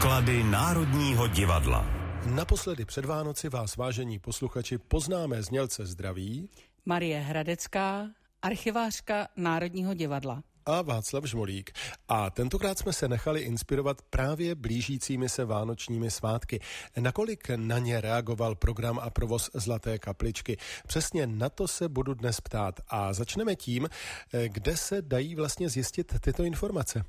Poklady Národního divadla. Naposledy před Vánoci vás, vážení posluchači, poznáme znělce zdraví. Marie Hradecká, archivářka Národního divadla a Václav Žmolík. A tentokrát jsme se nechali inspirovat právě blížícími se vánočními svátky. Nakolik na ně reagoval program a provoz Zlaté kapličky? Přesně na to se budu dnes ptát. A začneme tím, kde se dají vlastně zjistit tyto informace.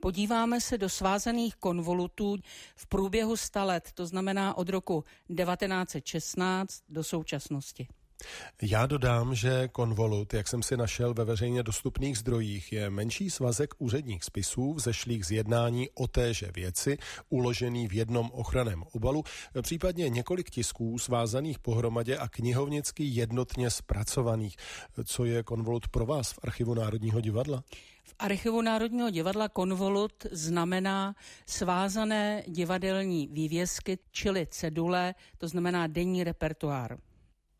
Podíváme se do svázaných konvolutů v průběhu sta let, to znamená od roku 1916 do současnosti. Já dodám, že konvolut, jak jsem si našel ve veřejně dostupných zdrojích, je menší svazek úředních spisů vzešlých z jednání o téže věci, uložený v jednom ochraném obalu, případně několik tisků svázaných pohromadě a knihovnicky jednotně zpracovaných. Co je konvolut pro vás v Archivu Národního divadla? V Archivu Národního divadla konvolut znamená svázané divadelní vývězky, čili cedule, to znamená denní repertoár.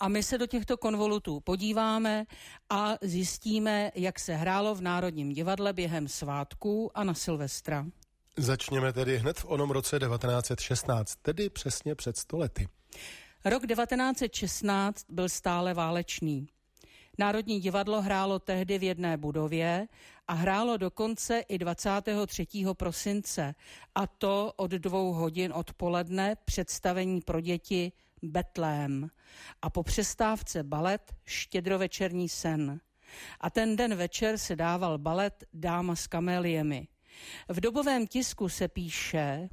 A my se do těchto konvolutů podíváme a zjistíme, jak se hrálo v Národním divadle během svátků a na Silvestra. Začněme tedy hned v onom roce 1916, tedy přesně před stolety. Rok 1916 byl stále válečný. Národní divadlo hrálo tehdy v jedné budově a hrálo dokonce i 23. prosince, a to od dvou hodin odpoledne představení pro děti Betlém a po přestávce balet Štědrovečerní sen. A ten den večer se dával balet Dáma s kaméliemi. V dobovém tisku se píše,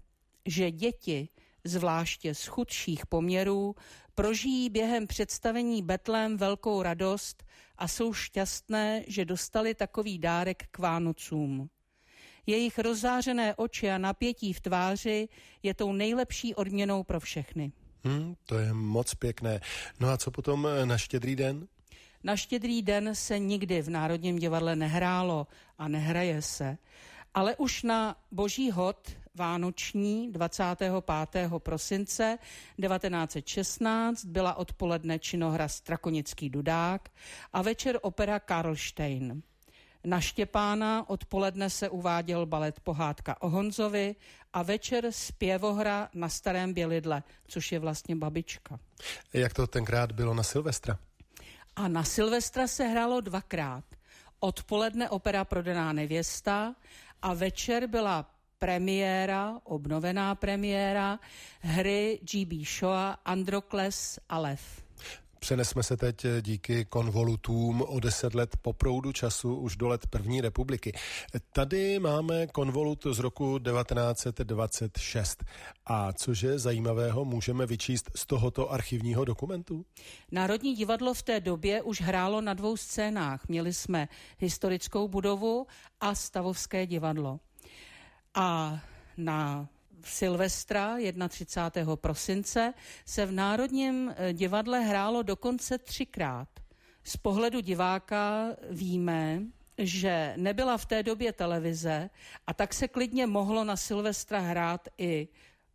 že děti, zvláště z chudších poměrů, prožijí během představení Betlém velkou radost a jsou šťastné, že dostali takový dárek k Vánocům. Jejich rozzářené oči a napětí v tváři je tou nejlepší odměnou pro všechny. Hmm, to je moc pěkné. No a co potom eh, na štědrý den? Na štědrý den se nikdy v Národním divadle nehrálo a nehraje se. Ale už na Boží hod Vánoční 25. prosince 1916 byla odpoledne činohra Strakonický dudák a večer opera Karlštejn. Na Štěpána odpoledne se uváděl balet Pohádka o Honzovi a večer zpěvohra na Starém Bělidle, což je vlastně babička. Jak to tenkrát bylo na Silvestra? A na Silvestra se hrálo dvakrát. Odpoledne opera Prodaná nevěsta a večer byla premiéra, obnovená premiéra hry G.B. Shoa Androkles a Lev. Přenesme se teď díky konvolutům o deset let po proudu času už do let první republiky. Tady máme konvolut z roku 1926. A cože zajímavého můžeme vyčíst z tohoto archivního dokumentu? Národní divadlo v té době už hrálo na dvou scénách. Měli jsme historickou budovu a stavovské divadlo. A na Silvestra 31. prosince se v Národním eh, divadle hrálo dokonce třikrát. Z pohledu diváka víme, že nebyla v té době televize a tak se klidně mohlo na Silvestra hrát i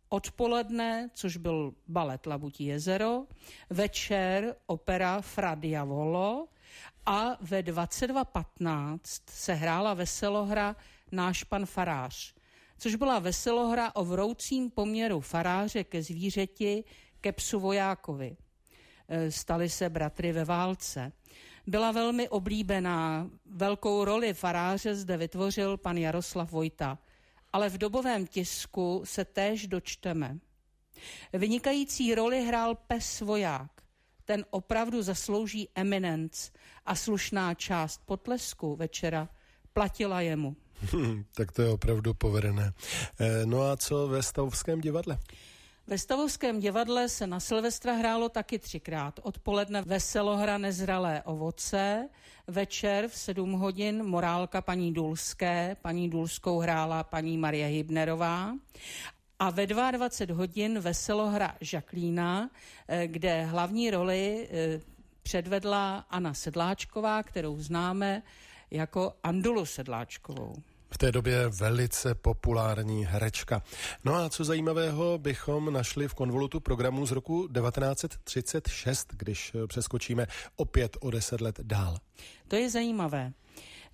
odpoledne, což byl balet Labutí jezero, večer opera Fra Diavolo a ve 22.15 se hrála veselohra Náš pan farář což byla veselohra o vroucím poměru faráře ke zvířeti, ke psu vojákovi. E, stali se bratry ve válce. Byla velmi oblíbená, velkou roli faráře zde vytvořil pan Jaroslav Vojta, ale v dobovém tisku se též dočteme. Vynikající roli hrál pes voják. Ten opravdu zaslouží eminence a slušná část potlesku večera platila jemu. Hmm, tak to je opravdu povedené. E, no a co ve Stavovském divadle? Ve Stavovském divadle se na Silvestra hrálo taky třikrát. Odpoledne veselohra nezralé ovoce, večer v 7 hodin morálka paní Dulské, paní Dulskou hrála paní Marie Hybnerová a ve 22 hodin veselohra Žaklína, eh, kde hlavní roli eh, předvedla Anna Sedláčková, kterou známe jako Andulu Sedláčkovou v té době velice populární herečka. No a co zajímavého bychom našli v konvolutu programu z roku 1936, když přeskočíme opět o deset let dál. To je zajímavé.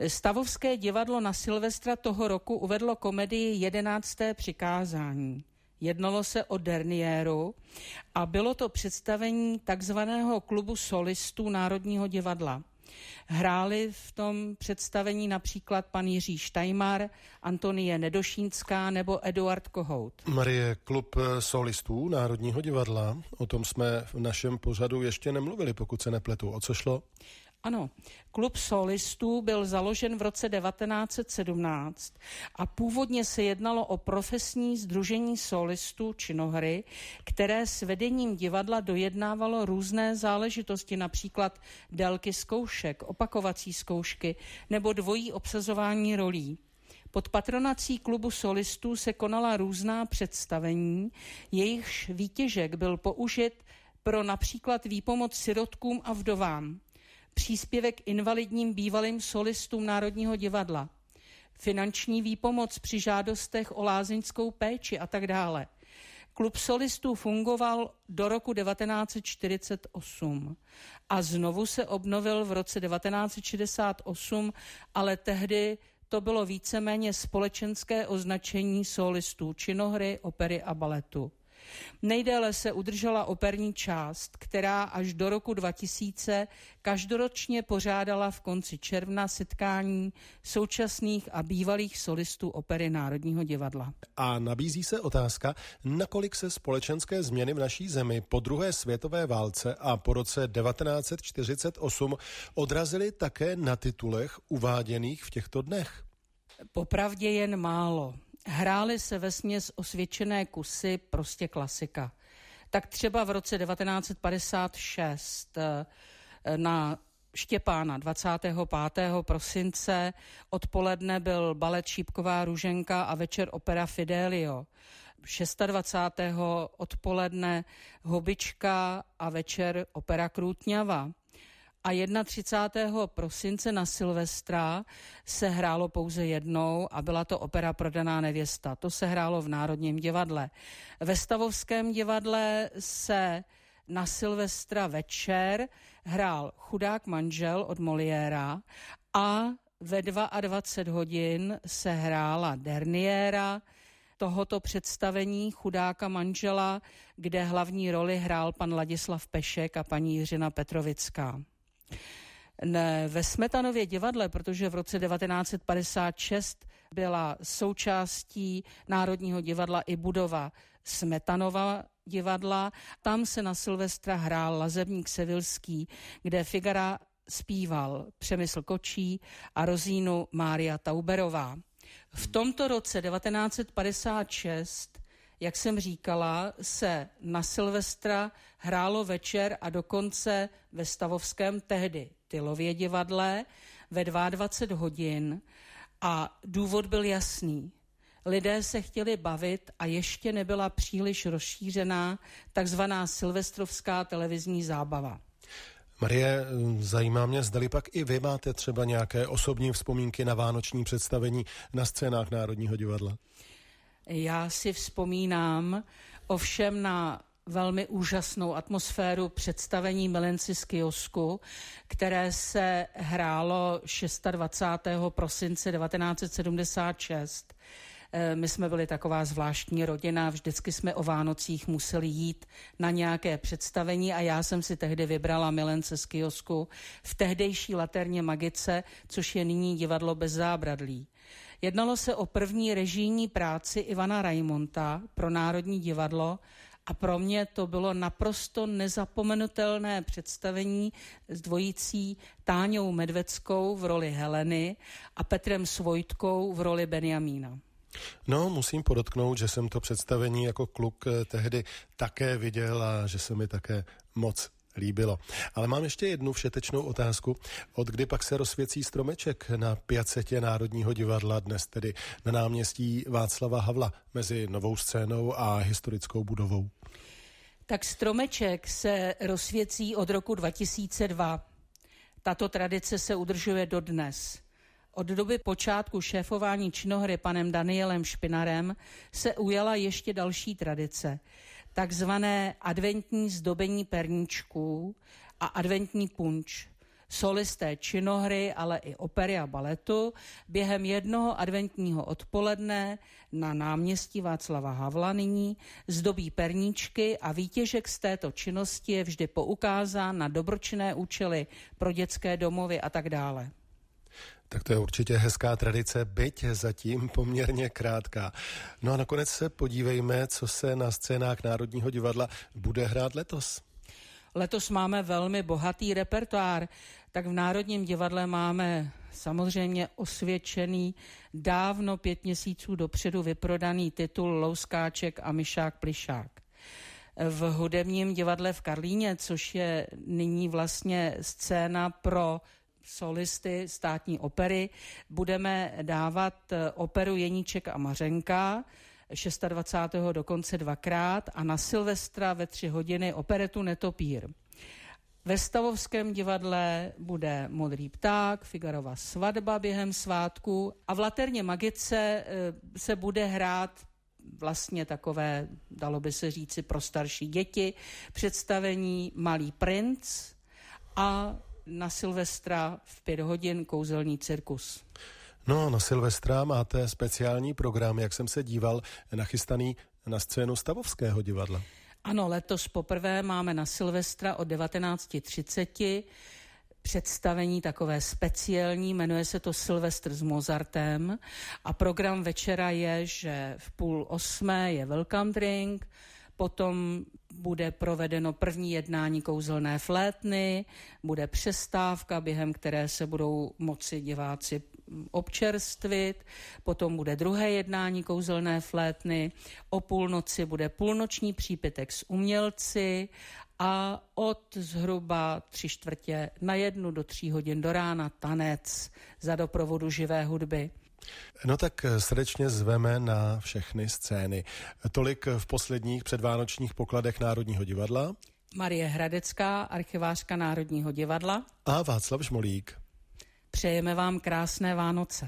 Stavovské divadlo na Silvestra toho roku uvedlo komedii Jedenácté přikázání. Jednalo se o Dernieru a bylo to představení takzvaného klubu solistů Národního divadla. Hráli v tom představení například pan Jiří Štajmar, Antonie Nedošínská nebo Eduard Kohout. Marie, klub solistů Národního divadla, o tom jsme v našem pořadu ještě nemluvili, pokud se nepletu. O co šlo? Ano, klub solistů byl založen v roce 1917 a původně se jednalo o profesní združení solistů činohry, které s vedením divadla dojednávalo různé záležitosti, například délky zkoušek, opakovací zkoušky nebo dvojí obsazování rolí. Pod patronací klubu solistů se konala různá představení, jejichž výtěžek byl použit pro například výpomoc sirotkům a vdovám příspěvek invalidním bývalým solistům Národního divadla, finanční výpomoc při žádostech o lázeňskou péči a tak dále. Klub solistů fungoval do roku 1948 a znovu se obnovil v roce 1968, ale tehdy to bylo víceméně společenské označení solistů činohry, opery a baletu. Nejdéle se udržela operní část, která až do roku 2000 každoročně pořádala v konci června setkání současných a bývalých solistů opery Národního divadla. A nabízí se otázka, nakolik se společenské změny v naší zemi po druhé světové válce a po roce 1948 odrazily také na titulech uváděných v těchto dnech. Popravdě jen málo. Hrály se ve směs osvědčené kusy, prostě klasika. Tak třeba v roce 1956 eh, na Štěpána 25. prosince odpoledne byl balet Šípková růženka a večer opera Fidelio. 26. odpoledne Hobička a večer opera Krůtňava a 31. prosince na Silvestra se hrálo pouze jednou a byla to opera Prodaná nevěsta. To se hrálo v Národním divadle. Ve Stavovském divadle se na Silvestra večer hrál Chudák manžel od Moliéra a ve 22 hodin se hrála Derniéra, tohoto představení Chudáka manžela, kde hlavní roli hrál pan Ladislav Pešek a paní Jiřina Petrovická. Ne, ve Smetanově divadle, protože v roce 1956 byla součástí Národního divadla i budova Smetanova divadla. Tam se na Silvestra hrál Lazebník Sevilský, kde Figara zpíval Přemysl Kočí a Rozínu Mária Tauberová. V tomto roce 1956 jak jsem říkala, se na Silvestra hrálo večer a dokonce ve Stavovském tehdy Tylově divadle ve 22 hodin a důvod byl jasný. Lidé se chtěli bavit a ještě nebyla příliš rozšířená takzvaná silvestrovská televizní zábava. Marie, zajímá mě, zdali pak i vy máte třeba nějaké osobní vzpomínky na vánoční představení na scénách Národního divadla? Já si vzpomínám ovšem na velmi úžasnou atmosféru představení Milenci z kiosku, které se hrálo 26. prosince 1976. Eh, my jsme byli taková zvláštní rodina, vždycky jsme o Vánocích museli jít na nějaké představení a já jsem si tehdy vybrala Milence z kiosku v tehdejší laterně Magice, což je nyní divadlo bez zábradlí. Jednalo se o první režijní práci Ivana Raimonta pro Národní divadlo a pro mě to bylo naprosto nezapomenutelné představení s dvojicí Táňou Medveckou v roli Heleny a Petrem Svojtkou v roli Benjamína. No, musím podotknout, že jsem to představení jako kluk eh, tehdy také viděl a že se mi také moc líbilo. Ale mám ještě jednu všetečnou otázku. Od kdy pak se rozsvěcí stromeček na piacetě Národního divadla, dnes tedy na náměstí Václava Havla, mezi novou scénou a historickou budovou? Tak stromeček se rozsvěcí od roku 2002. Tato tradice se udržuje dodnes. Od doby počátku šéfování činohry panem Danielem Špinarem se ujala ještě další tradice takzvané adventní zdobení perníčků a adventní punč. solisté činohry, ale i opery a baletu během jednoho adventního odpoledne na náměstí Václava Havla nyní zdobí perníčky a výtěžek z této činnosti je vždy poukázán na dobročinné účely pro dětské domovy a tak dále. Tak to je určitě hezká tradice, byť zatím poměrně krátká. No a nakonec se podívejme, co se na scénách Národního divadla bude hrát letos. Letos máme velmi bohatý repertoár, tak v Národním divadle máme samozřejmě osvědčený, dávno pět měsíců dopředu vyprodaný titul Louskáček a Myšák Plišák. V hudebním divadle v Karlíně, což je nyní vlastně scéna pro solisty státní opery, budeme dávat operu Jeníček a Mařenka, 26. dokonce dvakrát a na Silvestra ve tři hodiny operetu Netopír. Ve Stavovském divadle bude Modrý pták, Figarova svatba během svátku a v Laterně Magice eh, se bude hrát vlastně takové, dalo by se říci, pro starší děti, představení Malý princ a na Silvestra v pět hodin kouzelný cirkus. No, na Silvestra máte speciální program, jak jsem se díval, nachystaný na scénu Stavovského divadla. Ano, letos poprvé máme na Silvestra od 19.30 představení takové speciální, jmenuje se to Silvestr s Mozartem a program večera je, že v půl osmé je welcome drink, potom bude provedeno první jednání kouzelné flétny, bude přestávka, během které se budou moci diváci občerstvit, potom bude druhé jednání kouzelné flétny, o půlnoci bude půlnoční přípitek s umělci a od zhruba tři čtvrtě na jednu do tří hodin do rána tanec za doprovodu živé hudby. No tak srdečně zveme na všechny scény. Tolik v posledních předvánočních pokladech Národního divadla. Marie Hradecká, archivářka Národního divadla. A Václav Žmolík. Přejeme vám krásné Vánoce.